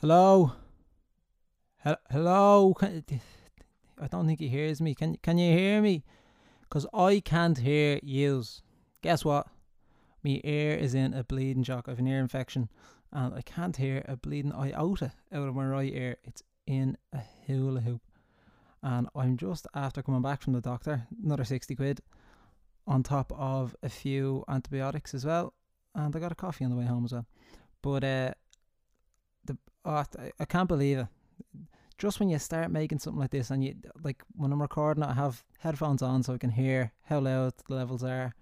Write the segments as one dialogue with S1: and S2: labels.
S1: Hello? Hel- Hello? Can- I don't think he hears me. Can can you hear me? Because I can't hear yous. Guess what? Me ear is in a bleeding jock. I've an ear infection and I can't hear a bleeding iota out of my right ear. It's in a hula hoop. And I'm just after coming back from the doctor, another 60 quid on top of a few antibiotics as well. And I got a coffee on the way home as well. But uh, the oh, I- can't believe it. Just when you start making something like this, and you like when I'm recording, I have headphones on so I can hear how loud the levels are,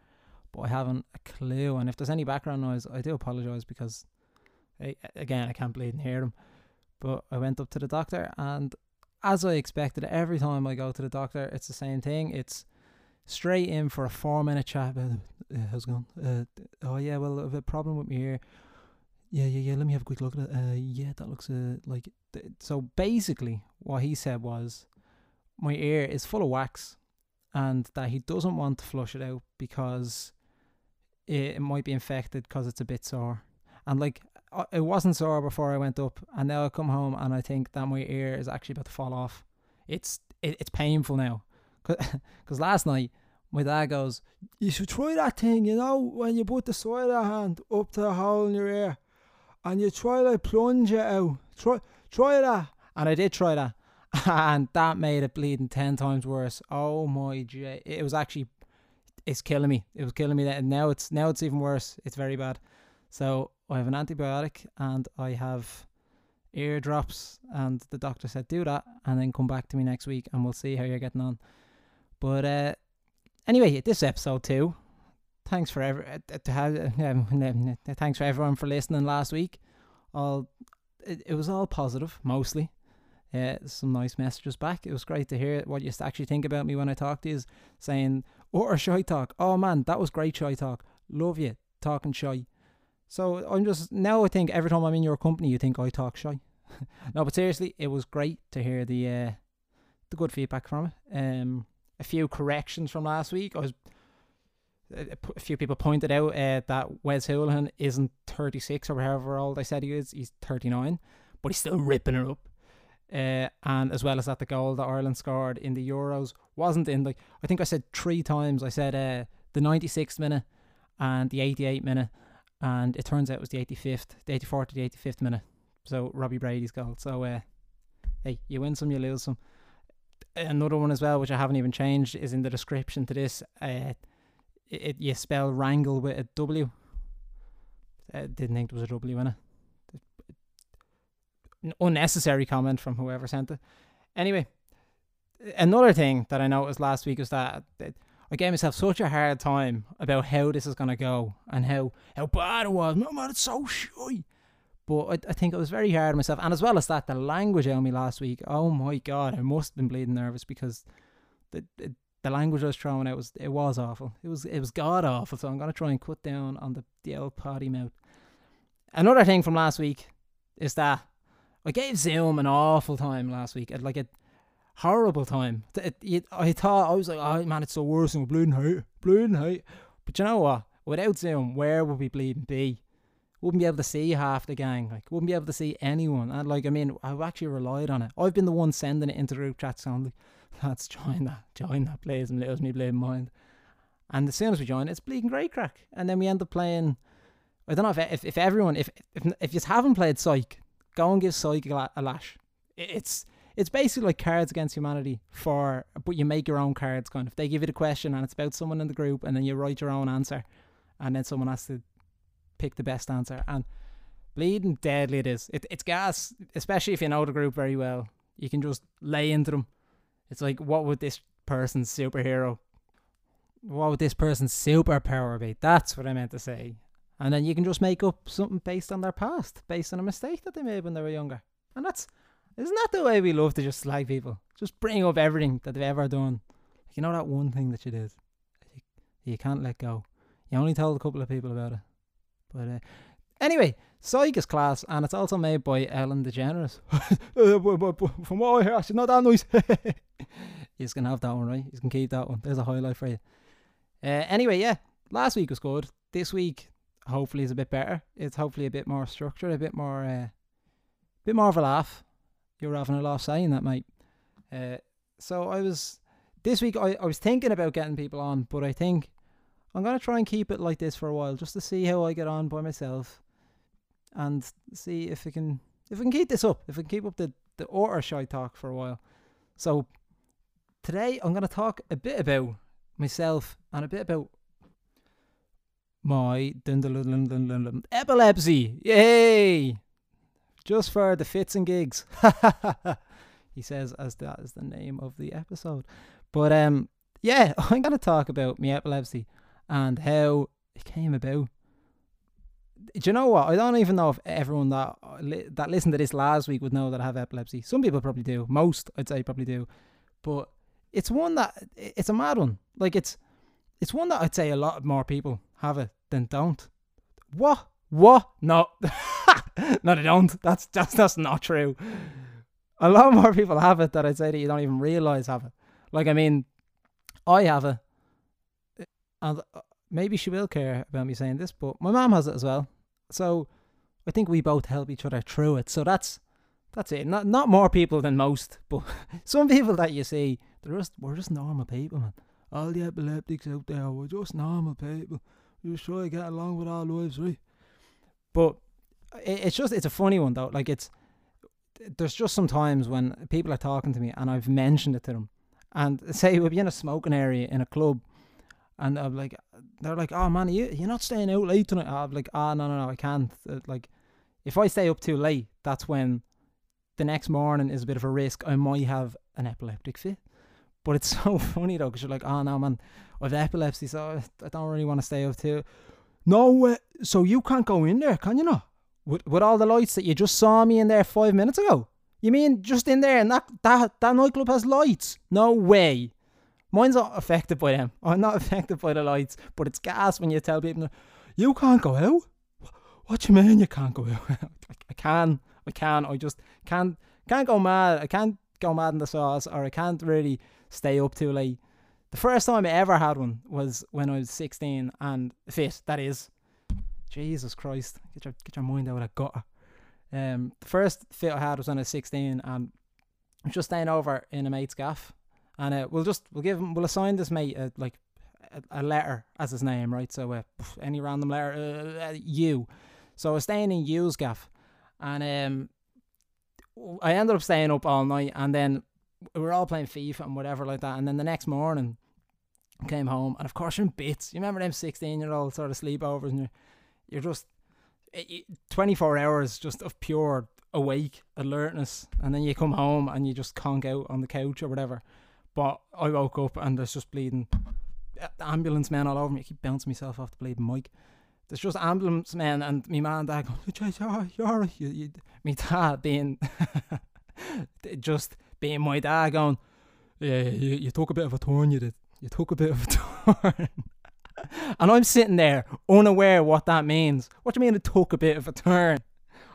S1: but I haven't a clue. And if there's any background noise, I do apologise because, I, again, I can't bleed and hear them. But I went up to the doctor, and as I expected, every time I go to the doctor, it's the same thing. It's straight in for a four minute chat about uh, how's it going. Uh, oh yeah, well, I have a problem with my ear. Yeah, yeah, yeah. Let me have a quick look at it. Uh, yeah, that looks uh, like. Th- so basically, what he said was, my ear is full of wax, and that he doesn't want to flush it out because it, it might be infected because it's a bit sore. And like, uh, it wasn't sore before I went up, and now I come home and I think that my ear is actually about to fall off. It's it, it's painful now, because last night my dad goes, "You should try that thing, you know, when you put the the hand up to the hole in your ear." And you try to plunge it out. Try try that. And I did try that. And that made it bleeding ten times worse. Oh my j it was actually it's killing me. It was killing me and now it's now it's even worse. It's very bad. So I have an antibiotic and I have ear drops and the doctor said do that and then come back to me next week and we'll see how you're getting on. But uh anyway, this episode two thanks for every uh, to have um, thanks for everyone for listening last week. All it, it was all positive mostly. Uh, some nice messages back. It was great to hear what you actually think about me when I talk to you. Saying or shy talk. Oh man, that was great shy talk. Love you talking shy. So I'm just now. I think every time I'm in your company, you think I talk shy. no, but seriously, it was great to hear the uh, the good feedback from it. Um, a few corrections from last week. I was a p- a few people pointed out uh, that Wes Hoolahan isn't 36 or however old I said he is. He's 39, but he's still ripping it up. Uh, and as well as that, the goal that Ireland scored in the Euros wasn't in the. I think I said three times. I said uh, the 96th minute and the 88th minute, and it turns out it was the 85th, the 84th to the 85th minute. So Robbie Brady's goal. So uh, hey, you win some, you lose some. Another one as well, which I haven't even changed, is in the description to this. Uh, it, it you spell wrangle with a W. I didn't think there was a W in it. An unnecessary comment from whoever sent it. Anyway, another thing that I noticed last week was that, I gave myself such a hard time about how this is gonna go and how how bad it was. No man, it's so shy. But I, I think it was very hard on myself, and as well as that, the language of me last week. Oh my god, I must have been bleeding nervous because the, the the language I was throwing out was it was awful. It was it was god awful. So I'm gonna try and cut down on the the old potty mouth. Another thing from last week is that I gave Zoom an awful time last week. Like a horrible time. It, it, I thought I was like, oh man, it's so worse than bleeding height, bleeding height. But you know what? Without Zoom, where would we bleeding be? Wouldn't be able to see half the gang. Like, wouldn't be able to see anyone. And like, I mean, I've actually relied on it. I've been the one sending it into the group chat, sounding like, lads, join that, join that, please, and little me bleeding mind. And as soon as we join, it's bleeding great crack. And then we end up playing. I don't know if if, if everyone if if if you haven't played Psych, go and give Psych a, a lash. It's it's basically like Cards Against Humanity for, but you make your own cards. Kind of, they give you the question and it's about someone in the group, and then you write your own answer, and then someone has to pick the best answer. And bleeding deadly it is. It, it's gas, especially if you know the group very well. You can just lay into them. It's like, what would this person's superhero? What would this person's superpower be? That's what I meant to say. And then you can just make up something based on their past, based on a mistake that they made when they were younger. And that's isn't that the way we love to just slag people? Just bring up everything that they've ever done. You know that one thing that you did, you, you can't let go. You only told a couple of people about it. But uh, anyway, Psych is class, and it's also made by Ellen DeGeneres. Uh, From what I hear, she's not that nice. you can have that one, right? You can keep that one. There's a highlight for you. Uh, anyway, yeah, last week was good. This week, hopefully, is a bit better. It's hopefully a bit more structured, a bit more, uh, bit more of a laugh. You're having a laugh saying that, mate. Uh, so I was this week. I, I was thinking about getting people on, but I think I'm gonna try and keep it like this for a while, just to see how I get on by myself, and see if we can if we can keep this up. If we can keep up the the order shy talk for a while. So today I'm gonna talk a bit about myself and a bit about my epilepsy. Yay! Just for the fits and gigs. he says as that is the name of the episode. But um yeah, I'm gonna talk about my epilepsy and how it came about. Do you know what? I don't even know if everyone that that listened to this last week would know that I have epilepsy. Some people probably do. Most, I'd say, probably do. But it's one that it's a mad one. Like it's it's one that I'd say a lot more people have it than don't. What? What? No, no, they don't. That's that's that's not true. A lot more people have it that I'd say that you don't even realize have it. Like I mean, I have it, and uh, maybe she will care about me saying this, but my mom has it as well. So I think we both help each other through it. So that's that's it. Not not more people than most, but some people that you see, they're just we're just normal people, man. All the epileptics out there, we're just normal people. We just to get along with our lives, right? But it, it's just it's a funny one though. Like it's there's just some times when people are talking to me and I've mentioned it to them, and say we'll be in a smoking area in a club, and I'm like, they're like, oh man, you you're not staying out late tonight. I'm like, ah, oh, no, no, no, I can't. Like, if I stay up too late, that's when the next morning is a bit of a risk. I might have an epileptic fit. But it's so funny though, because you're like, oh no, man, I have epilepsy, so I don't really want to stay up too. No way. So you can't go in there, can you not? With, with all the lights that you just saw me in there five minutes ago. You mean just in there and that, that, that nightclub has lights? No way. Mine's not affected by them. I'm not affected by the lights, but it's gas when you tell people, you can't go out. What do you mean you can't go out? I can, I can't. I just can't can't go mad. I can't go mad in the sauce, or I can't really stay up too late. The first time I ever had one was when I was 16 and fit, that is. Jesus Christ. Get your get your mind out of gutter. Um, the first fit I had was when I was 16 and I was just staying over in a mate's gaff. And uh, we'll just, we'll give him, we'll assign this mate a, like a, a letter as his name, right? So uh, any random letter, uh, uh, U. So I was staying in U's gaff. And um, I ended up staying up all night and then we were all playing FIFA and whatever like that. And then the next morning, came home, and of course you're in bits. You remember them sixteen year old sort of sleepovers, and you're you're just twenty four hours just of pure awake alertness, and then you come home and you just conk out on the couch or whatever. But I woke up and there's just bleeding ambulance men all over me. I keep bouncing myself off the bleeding mic. There's just ambulance men and me man dad going, you're, you're, you, you. me dad being just being my dad going, yeah, you, you took a bit of a turn, you did. You took a bit of a turn. and I'm sitting there unaware what that means. What do you mean it took a bit of a turn?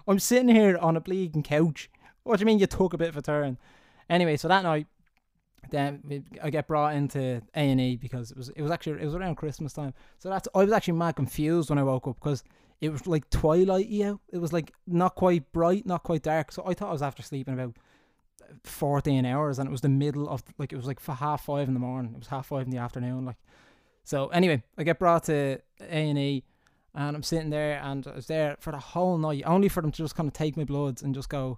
S1: I'm sitting here on a bleeding couch. What do you mean you took a bit of a turn? Anyway, so that night, then I get brought into A and E because it was it was actually it was around Christmas time. So that's I was actually mad confused when I woke up because it was like twilight out. It was like not quite bright, not quite dark. So I thought I was after sleeping about 14 hours and it was the middle of like it was like for half five in the morning it was half five in the afternoon like so anyway i get brought to a&e and i'm sitting there and i was there for the whole night only for them to just kind of take my bloods and just go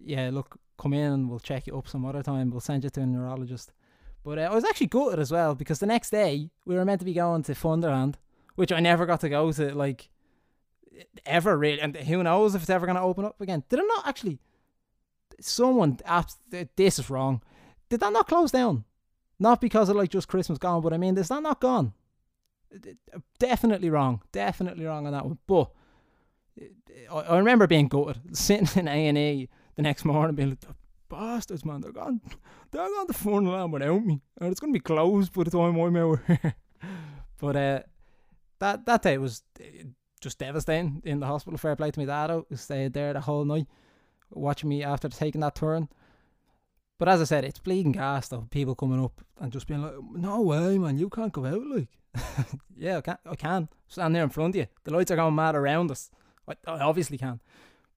S1: yeah look come in and we'll check you up some other time we'll send you to a neurologist but uh, i was actually gutted as well because the next day we were meant to be going to Funderland which i never got to go to like ever really and who knows if it's ever going to open up again did it not actually someone this is wrong. Did that not close down? Not because of like just Christmas gone, but I mean, is that not gone? Definitely wrong. Definitely wrong on that one. But I, remember being gutted, sitting in A and E the next morning, being like, the bastards, man, they're gone, they're gone to Funderland without me, and it's gonna be closed by the time I'm out but uh, that that day was uh, just devastating in the hospital. Fair play to my dad, who stayed there the whole night watching me after taking that turn. But as I said, it's bleeding gas though. People coming up and just being like, "No way, man, you can't go out." Like, yeah, I can. I can stand there in front of you. The lights are going mad around us. I, I obviously can.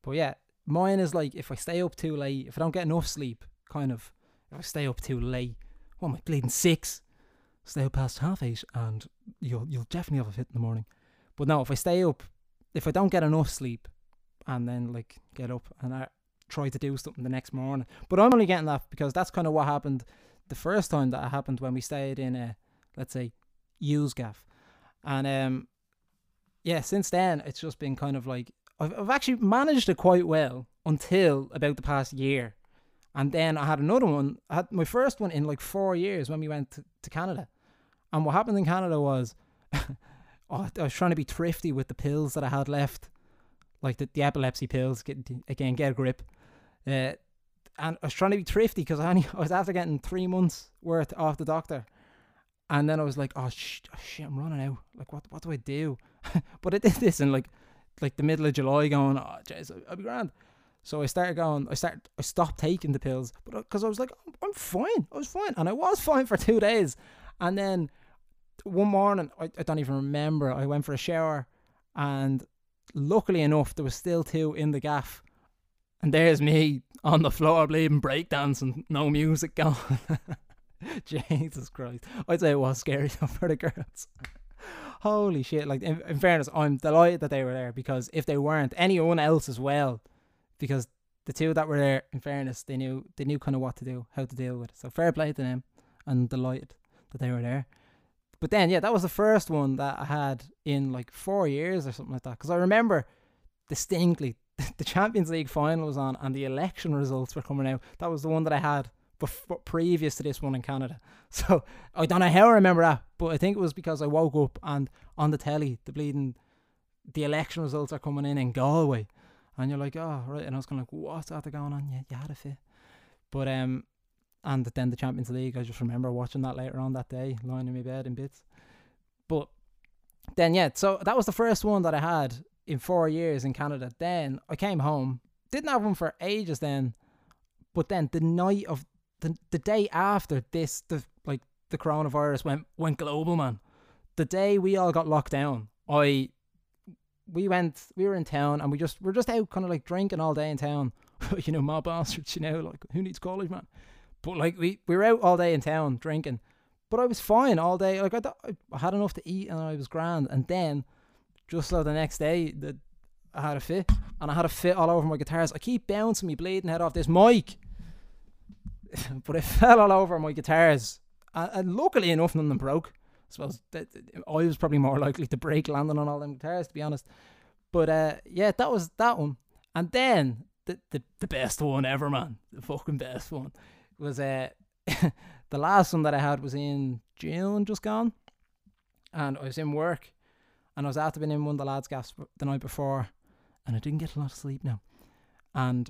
S1: But yeah, mine is like if I stay up too late, if I don't get enough sleep, kind of. If I stay up too late, what am I bleeding six? Stay up past half eight, and you'll you'll definitely have a fit in the morning. But now, if I stay up, if I don't get enough sleep, and then like get up and I try to do something the next morning. But I'm only getting that because that's kind of what happened the first time that happened when we stayed in a let's say use gaff. And um yeah, since then it's just been kind of like I've I've actually managed it quite well until about the past year. And then I had another one. I had my first one in like four years when we went to, to Canada. And what happened in Canada was oh, I was trying to be thrifty with the pills that I had left. Like the, the epilepsy pills, get, again, get a grip. Uh, and I was trying to be thrifty because I I was after getting three months worth off the doctor, and then I was like, oh, sh- oh shit, I'm running out. Like, what what do I do? but I did this in like like the middle of July, going, oh, jeez, I'll be grand. So I started going. I started. I stopped taking the pills, but because uh, I was like, I'm, I'm fine. I was fine, and I was fine for two days. And then one morning, I, I don't even remember. I went for a shower, and luckily enough, there was still two in the gaff, and there's me on the floor bleeding, breakdancing, no music going. Jesus Christ. I'd say it was scary for the girls. Holy shit. Like, in, in, fairness, I'm delighted that they were there because if they weren't, anyone else as well, because the two that were there, in fairness, they knew they knew kind of what to do, how to deal with it. So fair play to them and delighted that they were there. But then, yeah, that was the first one that I had in like four years or something like that. Because I remember distinctly the Champions League final was on and the election results were coming out. That was the one that I had before, previous to this one in Canada. So I don't know how I remember that, but I think it was because I woke up and on the telly, the bleeding, the election results are coming in in Galway. And you're like, oh, right. And I was kind of like, what's that going on? Yeah, you had a fit. But, um, and then the Champions League, I just remember watching that later on that day, lying in my bed in bits. But then, yeah, so that was the first one that I had in four years in Canada. Then I came home, didn't have one for ages then, but then the night of the the day after this, the like the coronavirus went went global, man. The day we all got locked down, I we went we were in town and we just we're just out kind of like drinking all day in town. you know, my bastards, you know, like who needs college, man? But like we we were out all day in town drinking, but I was fine all day. Like I, I had enough to eat and I was grand. And then just so the next day that I had a fit and I had a fit all over my guitars. I keep bouncing me bleeding head off this mic, but it fell all over my guitars. And, and luckily enough, none of them broke. I suppose that, I was probably more likely to break landing on all them guitars, to be honest. But uh, yeah, that was that one. And then the, the the best one ever, man, the fucking best one was uh the last one that I had was in June, just gone, and I was in work and I was after being in one of the lads' gaffs the night before, and I didn't get a lot of sleep now, and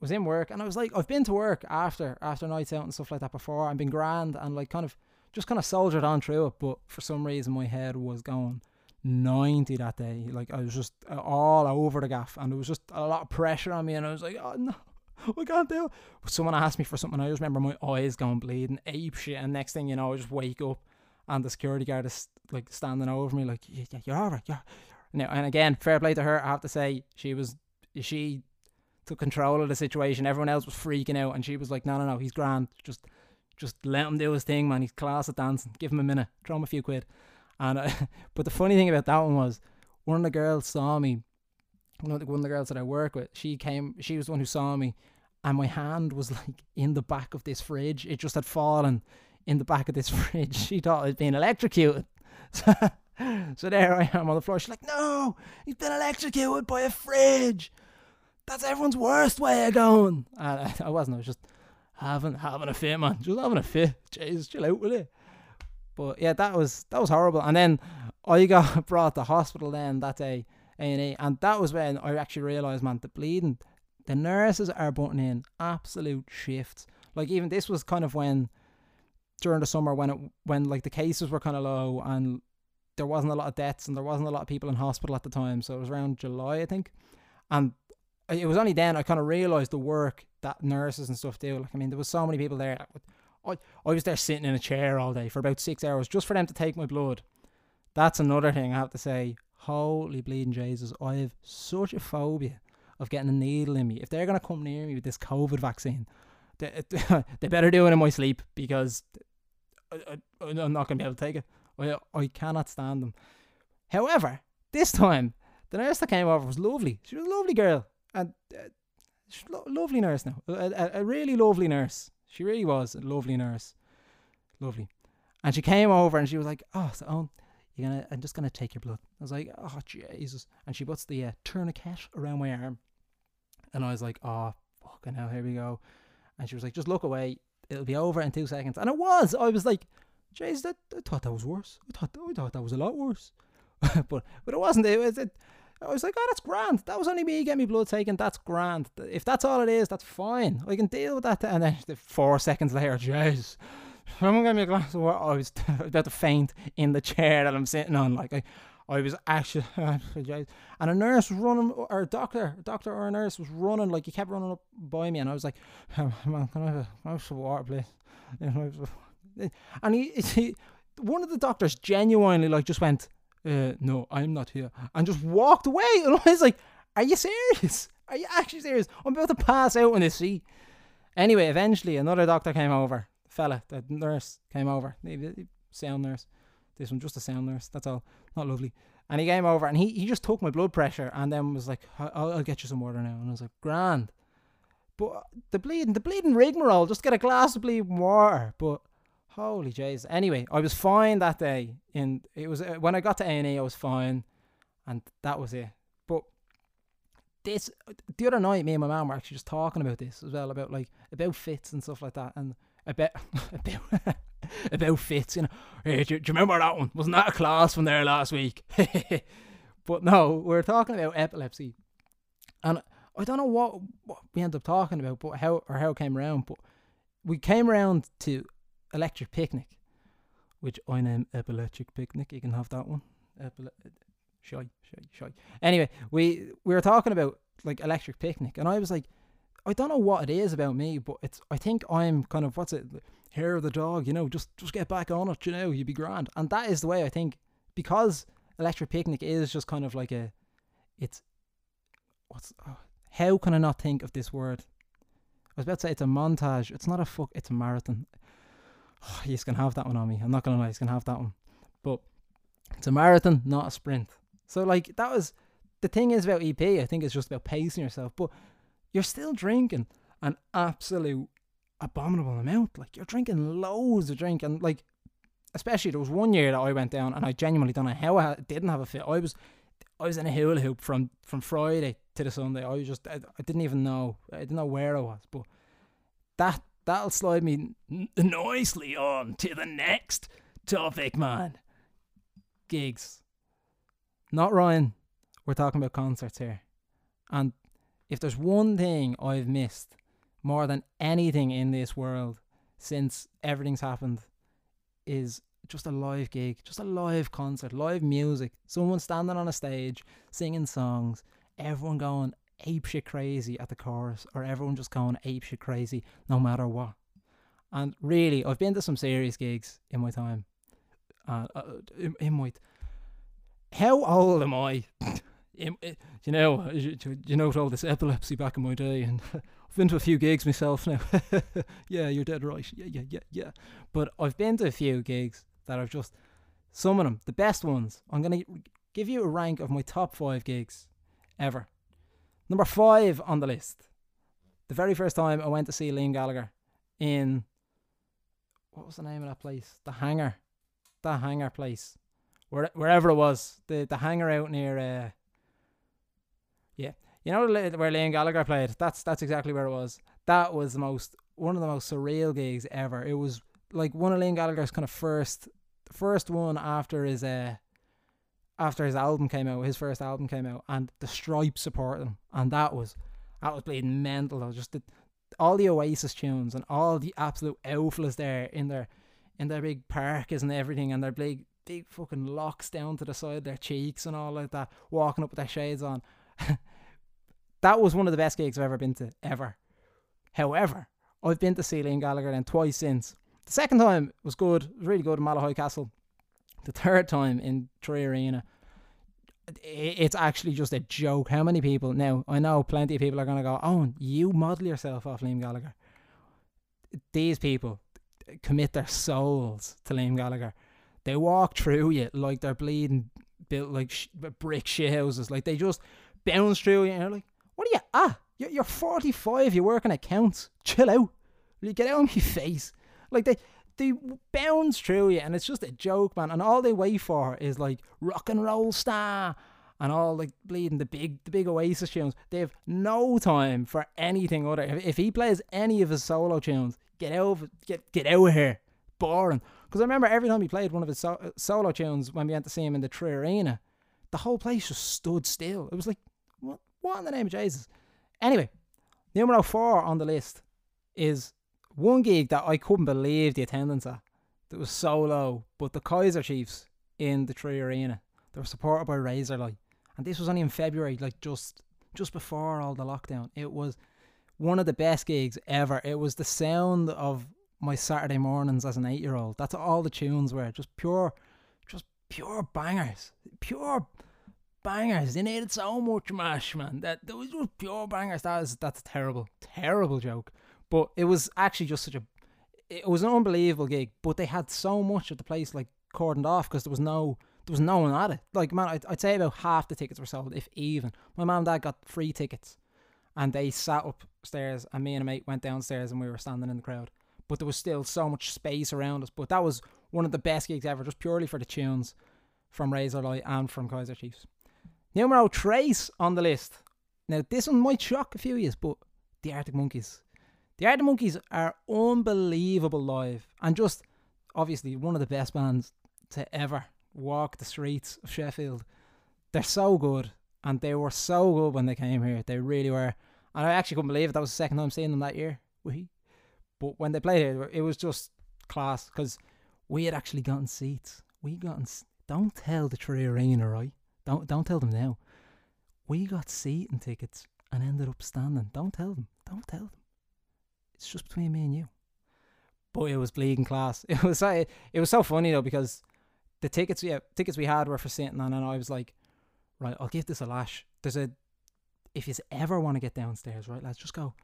S1: was in work, and I was like, I've been to work after after nights out and stuff like that before, I've been grand, and like kind of just kind of soldiered on through it, but for some reason my head was going 90 that day. Like I was just uh, all over the gaff, and there was just a lot of pressure on me, and I was like, oh no. I can't do it. Someone asked me for something. I just remember my eyes going bleeding, ape shit, and next thing you know, I just wake up and the security guard is like standing over me, like, yeah, you're all right, yeah. No, and again, fair play to her. I have to say, she was she took control of the situation. Everyone else was freaking out, and she was like, no, no, no, he's grand. Just just let him do his thing, man. He's class at dancing. Give him a minute. Throw him a few quid. And uh, but the funny thing about that one was, one of the girls saw me. One of the, one of the girls that I work with, she came. She was the one who saw me, and my hand was like in the back of this fridge. It just had fallen in the back of this fridge. She thought I'd been electrocuted. So, so there I am on the floor. She's like, no, he's been electrocuted by a fridge. That's everyone's worst way of going. And I, I wasn't. I was just having having a fit, man. Just having a fit. Jesus, chill out with it. But yeah, that was that was horrible. And then I got brought to hospital then that day, A and E, and that was when I actually realised, man, the bleeding. The nurses are putting in absolute shifts. Like even this was kind of when during the summer when it when like the cases were kind of low and there wasn't a lot of deaths and there wasn't a lot of people in hospital at the time. So it was around July, I think, and it was only then I kind of realized the work that nurses and stuff do. Like I mean, there was so many people there. I I was there sitting in a chair all day for about six hours just for them to take my blood. That's another thing I have to say. Holy bleeding Jesus! I have such a phobia of getting a needle in me, if they're gonna come near me with this COVID vaccine, they, they better do it in my sleep because I, I'm not gonna be able to take it. I, I cannot stand them. However, this time the nurse that came over was lovely. She was a lovely girl and uh, lovely nurse now. A, a, a really lovely nurse. She really was a lovely nurse. Lovely. And she came over and she was like, "Oh, so oh, you're gonna, I'm just gonna take your blood." I was like, "Oh Jesus!" And she puts the uh, tourniquet around my arm, and I was like, "Oh, fucking hell, here we go." And she was like, "Just look away. It'll be over in two seconds." And it was. I was like, "Jeez, I thought that was worse. I thought I thought that was a lot worse." but but it wasn't. It was. It, I was like, oh, that's grand. That was only me getting my blood taken. That's grand. If that's all it is, that's fine. I can deal with that. And then four seconds later, jeez, someone get me a glass of water. I was about to faint in the chair that I'm sitting on. Like I, I was actually, and a nurse was running, or a doctor, a doctor or a nurse was running. Like he kept running up by me, and I was like, oh, "Man, can I have a glass of water, please?" And he, he, one of the doctors genuinely like just went uh, no, I'm not here, and just walked away. And I was like, are you serious? Are you actually serious? I'm about to pass out in this seat. Anyway, eventually another doctor came over. The fella, the nurse came over. The sound nurse. This one, just a sound nurse. That's all. Not lovely. And he came over and he, he just took my blood pressure and then was like, I'll, I'll get you some water now. And I was like, grand. But the bleeding, the bleeding rigmarole, just get a glass of bleeding water. But Holy jeez. Anyway, I was fine that day. In it was uh, when I got to A and E, I was fine, and that was it. But this the other night, me and my mum were actually just talking about this as well, about like about fits and stuff like that, and about about about fits. You know, hey, do, you, do you remember that one? Wasn't that a class from there last week? but no, we are talking about epilepsy, and I don't know what, what we ended up talking about, but how or how it came around, but we came around to Electric Picnic, which I name Epileptic Picnic. You can have that one. Epile- shy, shy, shy. Anyway, we we were talking about like Electric Picnic, and I was like, I don't know what it is about me, but it's I think I'm kind of what's it, hair of the dog, you know, just just get back on it, you know, you'd be grand, and that is the way I think because Electric Picnic is just kind of like a, it's, what's, oh, how can I not think of this word? I was about to say it's a montage. It's not a fuck. It's a marathon oh, he's gonna have that one on me. I'm not gonna lie, he's gonna have that one. But it's a marathon, not a sprint. So like that was the thing is about EP. I think it's just about pacing yourself, but you're still drinking an absolute abominable amount. Like you're drinking loads of drink, and like especially there was one year that I went down, and I genuinely don't know how I didn't have a fit. I was I was in a hula hoop from from Friday to the Sunday. I was just I, I didn't even know I didn't know where I was, but that that'll slide me nicely on to the next topic, man. Gigs. Not Ryan. We're talking about concerts here. And if there's one thing I've missed more than anything in this world since everything's happened is just a live gig, just a live concert, live music, someone standing on a stage singing songs, everyone going apeshit crazy at the chorus, or everyone just going apeshit crazy no matter what. And really, I've been to some serious gigs in my time. Uh, uh in, in my, how old am I? in, you know, you, you know, all this epilepsy back in my day, and I've been to a few gigs myself now. yeah, you're dead right. Yeah, yeah, yeah, yeah. But I've been to a few gigs that I've just, some of them, the best ones. I'm gonna give you a rank of my top five gigs ever. Number five on the list. The very first time I went to see Liam Gallagher in what was the name of that place? The hangar. The hangar place. Where, wherever it was. The the hangar out near uh Yeah. You know where Liam Gallagher played? That's that's exactly where it was. That was the most one of the most surreal gigs ever. It was like one of Liam Gallagher's kind of first first one after his uh after his album came out, his first album came out, and the Strypes supported him, and that was that was bleeding mental. just the, all the Oasis tunes and all the absolute outflows there in their in their big parkas and everything, and their big big fucking locks down to the side of their cheeks and all like that, walking up with their shades on. that was one of the best gigs I've ever been to ever. However, I've been to Liam Gallagher then twice since. The second time was good, really good in Malahide Castle the third time in Three Arena, it's actually just a joke. How many people now? I know plenty of people are gonna go, "Oh, you model yourself off Liam Gallagher." These people commit their souls to Liam Gallagher. They walk through you like they're bleeding, built like sh- brick shit houses. Like they just bounce through you, and you're like, "What are you? Ah, you're, you're 45. You work in accounts. Chill out. You get out of my face." Like they they bounce through you, and it's just a joke, man. And all they wait for is like rock and roll star and all like bleeding the big the big Oasis tunes. They have no time for anything other. If, if he plays any of his solo tunes, get out of get get out of here. Boring. Because I remember every time he played one of his so- solo tunes when we went to see him in the Three Arena, the whole place just stood still. It was like, what what in the name of Jesus? Anyway, numero four on the list is one gig that I couldn't believe the attendance at. That was so low, but the Kaiser Chiefs in the Three Arena. They were supported by Razorlight, and this was only in February, like just just before all the lockdown. It was one of the best gigs ever. It was the sound of my Saturday mornings as an eight-year-old. That's all the tunes were, just pure, just pure bangers, pure bangers. They needed so much mash, man. That those were pure bangers. That is that's a terrible, terrible joke. But it was actually just such a, it was an unbelievable gig. But they had so much of the place like cordoned off because there was no, there was no one at it. Like man, I'd, I'd say about half the tickets were sold, if even. My mum and dad got free tickets, and they sat upstairs, and me and a mate went downstairs, and we were standing in the crowd. But there was still so much space around us. But that was one of the best gigs ever, just purely for the tunes from Razorlight and from Kaiser Chiefs. Numero Trace on the list. Now this one might shock a few of you, but the Arctic Monkeys. The Arctic Monkeys are unbelievable live and just obviously one of the best bands to ever walk the streets of Sheffield. They're so good and they were so good when they came here. They really were. And I actually couldn't believe it. That was the second time seeing them that year. But when they played here, it was just class because we had actually gotten seats. We gotten. Don't tell the Three Arena, right? Don't don't tell them now. We got seating tickets and ended up standing. Don't tell them. Don't tell them. It's just between me and you. But it was bleeding class. It was it was so funny though because the tickets we tickets we had were for sitting on, and I was like, right, I'll give this a lash. There's a if you ever want to get downstairs, right, lads, just go.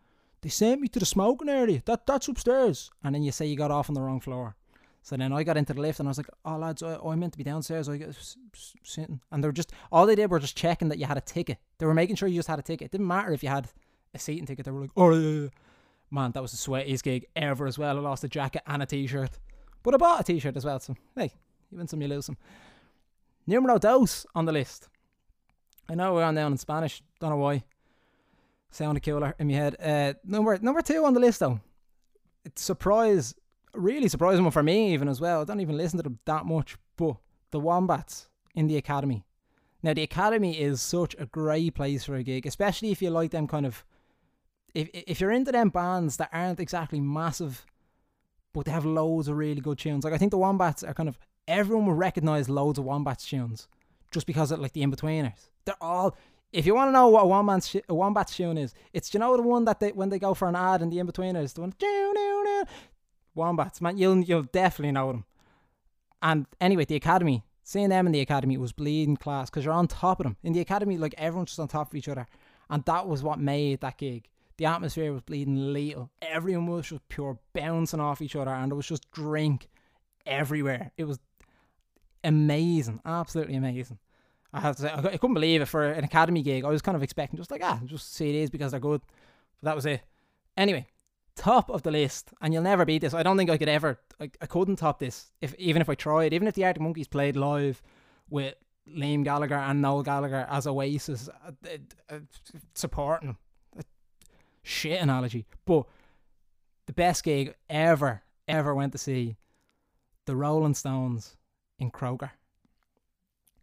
S1: They sent me to the smoking area. That that's upstairs, and then you say you got off on the wrong floor. So then I got into the lift and I was like, "Oh lads, I, I meant to be downstairs. I was sitting." And they were just all they did were just checking that you had a ticket. They were making sure you just had a ticket. It didn't matter if you had a seating ticket. They were like, "Oh yeah, yeah." Man, that was the sweatiest gig ever as well. I lost a jacket and a t-shirt, but I bought a t-shirt as well. So hey, you win some, you lose some. Numero dos on the list. I know we're on down in Spanish. Don't know why. Sounded cooler in my head. Uh, number number two on the list though. It's surprise, really surprising one for me even as well. I don't even listen to them that much, but the Wombats in the Academy. Now the Academy is such a great place for a gig, especially if you like them kind of if if you're into them bands that aren't exactly massive, but they have loads of really good tunes. Like I think the Wombats are kind of everyone will recognize loads of Wombats tunes just because of like the Inbetweeners. They're all. If you want to know what a Wombats a Wombats tune is, it's you know the one that they when they go for an ad in the Inbetweeners, the one Wombats, man, you'll you'll definitely know them. And anyway, the Academy, seeing them in the Academy was bleeding class because you're on top of them. In the Academy, like everyone's just on top of each other, and that was what made that gig. The atmosphere was bleeding lethal. Everyone was just pure bouncing off each other, and there was just drink everywhere. It was amazing, absolutely amazing. I have to say, I couldn't believe it for an academy gig. I was kind of expecting just like ah, just it is because they're good. But that was it. Anyway, top of the list, and you'll never beat this. I don't think I could ever. I, I couldn't top this if even if I tried. Even if the Arctic Monkeys played live with Liam Gallagher and Noel Gallagher as Oasis uh, uh, supporting shit analogy, but the best gig ever, ever went to see the Rolling Stones in Croker.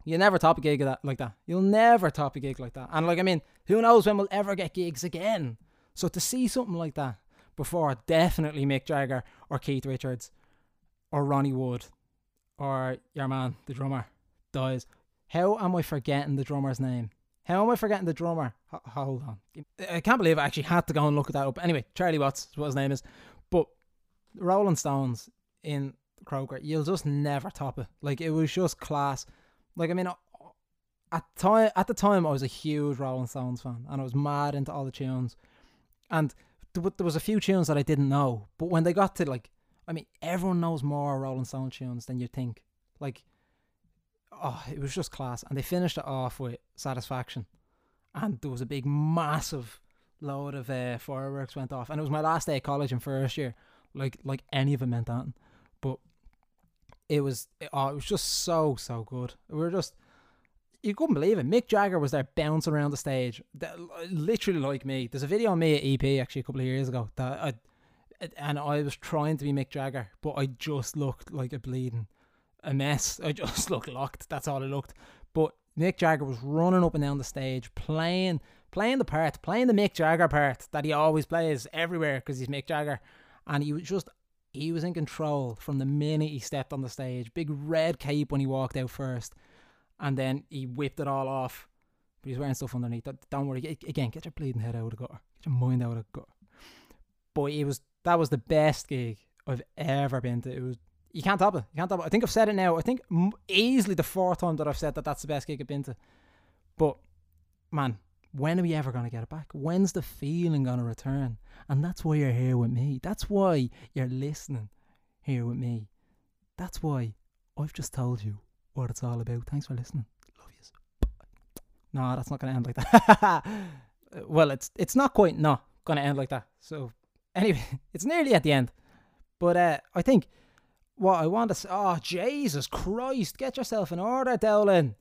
S1: You never top a gig that like that. You'll never top a gig like that. And like I mean, who knows when we'll ever get gigs again? So to see something like that before definitely Mick Jagger or Keith Richards or Ronnie Wood or your man, the drummer, dies. How am I forgetting the drummer's name? How am I forgetting the drummer? H- hold on. I can't believe I actually had to go and look that up. Anyway, Charlie Watts is what his name is. But Rolling Stones in Croker, you'll just never top it. Like, it was just class. Like, I mean, at time at the time I was a huge Rolling Stones fan and I was mad into all the tunes, and there, there was a few tunes that I didn't know, but when they got to like, I mean, everyone knows more Rolling Stone tunes than you think. Like, oh, it was just class, and they finished it off with Satisfaction, and there was a big, massive load of uh, fireworks went off, and it was my last day of college in first year. Like, like any of it meant that, but it was, oh, it was just so so good. We were just you couldn't believe it. Mick Jagger was there bouncing around the stage, that, literally like me. There's a video on me at EP actually a couple of years ago that I, and I was trying to be Mick Jagger, but I just looked like a bleeding a mess. I just looked locked. That's all I looked. But Mick Jagger was running up and down the stage, playing, playing the part, playing the Mick Jagger part that he always plays everywhere because he's Mick Jagger, and he was just. He was in control from the minute he stepped on the stage. Big red cape when he walked out first and then he whipped it all off. But he's wearing stuff underneath. Don't worry. Again, get your bleeding head out of the gutter. Get your mind out of the gutter. But it was that was the best gig I've ever been to. It was you can't top it. You can't top it. I think I've said it now. I think easily the fourth time that I've said that that's the best gig I've been to. But man, when are we ever gonna get it back? When's the feeling gonna return? And that's why you're here with me. That's why you're listening here with me. That's why I've just told you what it's all about. Thanks for listening. Love you. No, that's not going to end like that. well, it's it's not quite not going to end like that. So anyway, it's nearly at the end. But uh, I think what I want to say, oh Jesus Christ, get yourself in order, Dowlin.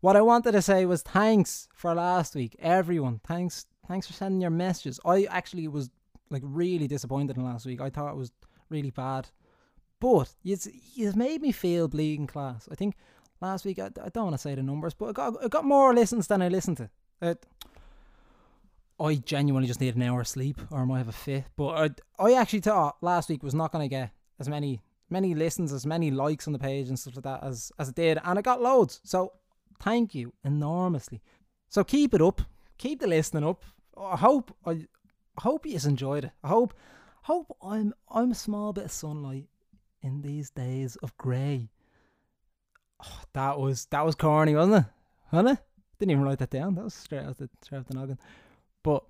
S1: What I wanted to say was thanks for last week, everyone. Thanks, thanks for sending your messages. I actually was like really disappointed in last week. I thought it was really bad. But it's, it's made me feel bleeding class. I think last week, I, I don't want to say the numbers, but I got, I got more listens than I listened to. It, I genuinely just need an hour sleep or I might have a fit. But I, I actually thought last week was not going to get as many many listens, as many likes on the page and stuff like that as, as it did. And I got loads. So thank you enormously. So keep it up. Keep the listening up. I hope I hope you enjoyed it. I hope hope I'm I'm a small bit of sunlight in these days of grey. Oh, that was that was corny, wasn't it? Wasn't it? Didn't even write that down. That was straight out the straight out the noggin. But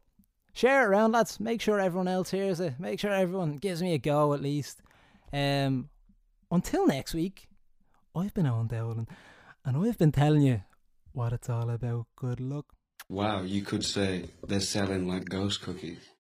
S1: share it around, lads. Make sure everyone else hears it. Make sure everyone gives me a go at least. Um, until next week, I've been on Dowling, and I've been telling you what it's all about. Good luck.
S2: Wow, you could say they're selling like ghost cookies.